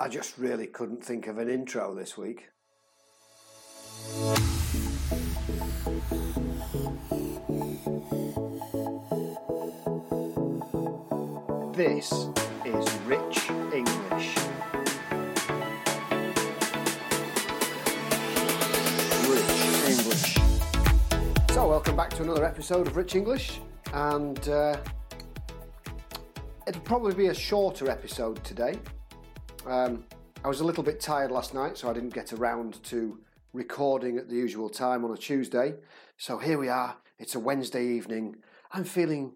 I just really couldn't think of an intro this week. This is Rich English. Rich English. So, welcome back to another episode of Rich English, and uh, it'll probably be a shorter episode today. Um, I was a little bit tired last night, so I didn't get around to recording at the usual time on a Tuesday. So here we are. It's a Wednesday evening. I'm feeling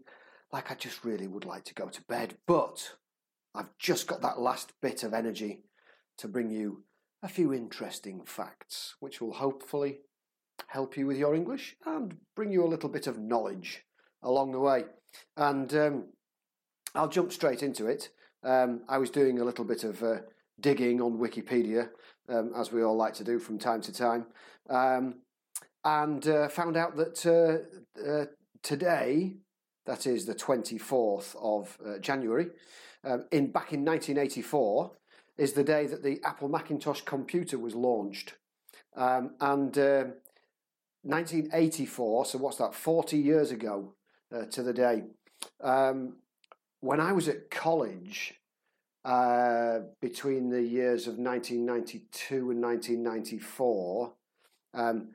like I just really would like to go to bed, but I've just got that last bit of energy to bring you a few interesting facts, which will hopefully help you with your English and bring you a little bit of knowledge along the way. And um, I'll jump straight into it. Um, I was doing a little bit of uh, digging on Wikipedia, um, as we all like to do from time to time, um, and uh, found out that uh, uh today, that is the 24th of uh, January, um, in back in 1984, is the day that the Apple Macintosh computer was launched. Um, and 1984, uh, so what's that, 40 years ago to the day. Um, when I was at college, uh, between the years of 1992 and 1994, um,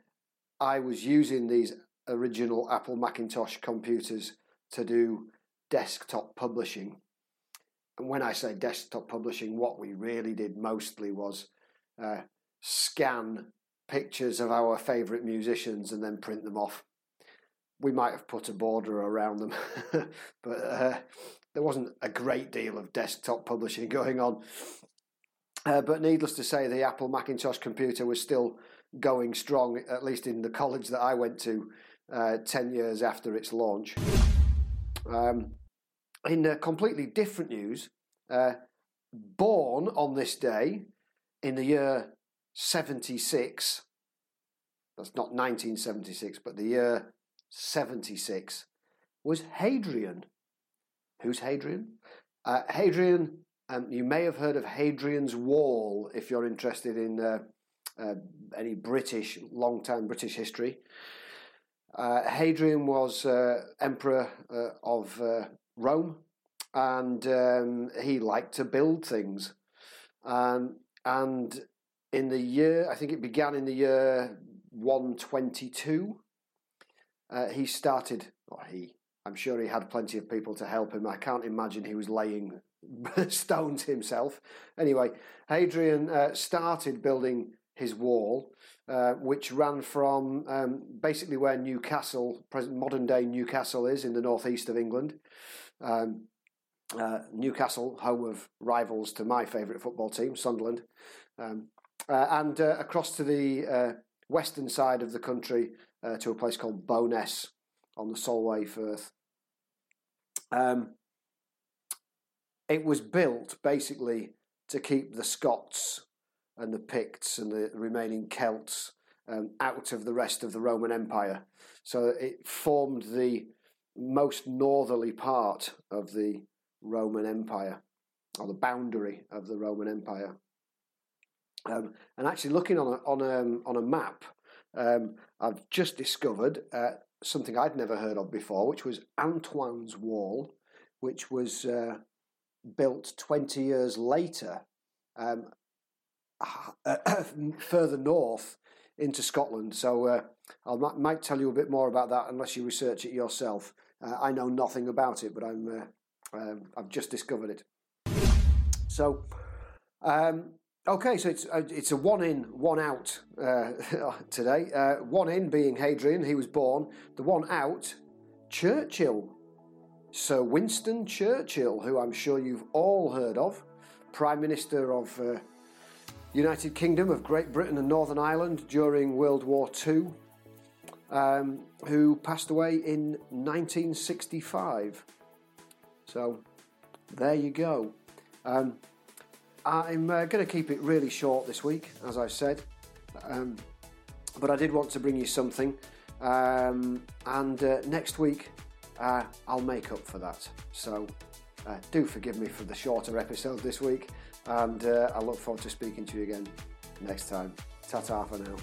I was using these original Apple Macintosh computers to do desktop publishing. And when I say desktop publishing, what we really did mostly was uh, scan pictures of our favourite musicians and then print them off. We might have put a border around them, but uh, there wasn't a great deal of desktop publishing going on. Uh, but needless to say, the Apple Macintosh computer was still going strong, at least in the college that I went to uh, 10 years after its launch. Um, in uh, completely different news, uh, born on this day in the year 76, that's not 1976, but the year 76, was Hadrian. Who's Hadrian? Uh, Hadrian, um, you may have heard of Hadrian's Wall if you're interested in uh, uh, any British, long time British history. Uh, Hadrian was uh, emperor uh, of Rome and um, he liked to build things. Um, and in the year, I think it began in the year 122, he started, or he, I'm sure he had plenty of people to help him. I can't imagine he was laying stones himself. Anyway, Hadrian uh, started building his wall, uh, which ran from um, basically where Newcastle, present modern day Newcastle, is in the northeast of England. Um, uh, Newcastle, home of rivals to my favourite football team, Sunderland, um, uh, and uh, across to the uh, western side of the country to a place called Bowness on the Solway Firth. Um, it was built basically to keep the Scots and the Picts and the remaining Celts um, out of the rest of the Roman Empire. So it formed the most northerly part of the Roman Empire, or the boundary of the Roman Empire. Um, and actually, looking on a, on a, um, on a map, um, I've just discovered uh, something I'd never heard of before, which was Antonine's Wall, which was uh, built 20 years later, um, further north into Scotland. So uh, I might tell you a bit more about that unless you research it yourself. Uh, I know nothing about it, but I'm uh, um, I've just discovered it. So. Um, Okay, so it's uh, it's a one in, one out uh, today. Uh, one in being Hadrian, he was born. The one out, Churchill. Sir Winston Churchill, who I'm sure you've all heard of, Prime Minister of uh, United Kingdom of Great Britain and Northern Ireland during World War II, um, who passed away in 1965. So there you go. Um, I'm uh, going to keep it really short this week, as I've said, um, but I did want to bring you something. Um, and uh, next week, uh, I'll make up for that. So uh, do forgive me for the shorter episode this week. and uh, I look forward to speaking to you again next time. Ta ta for now.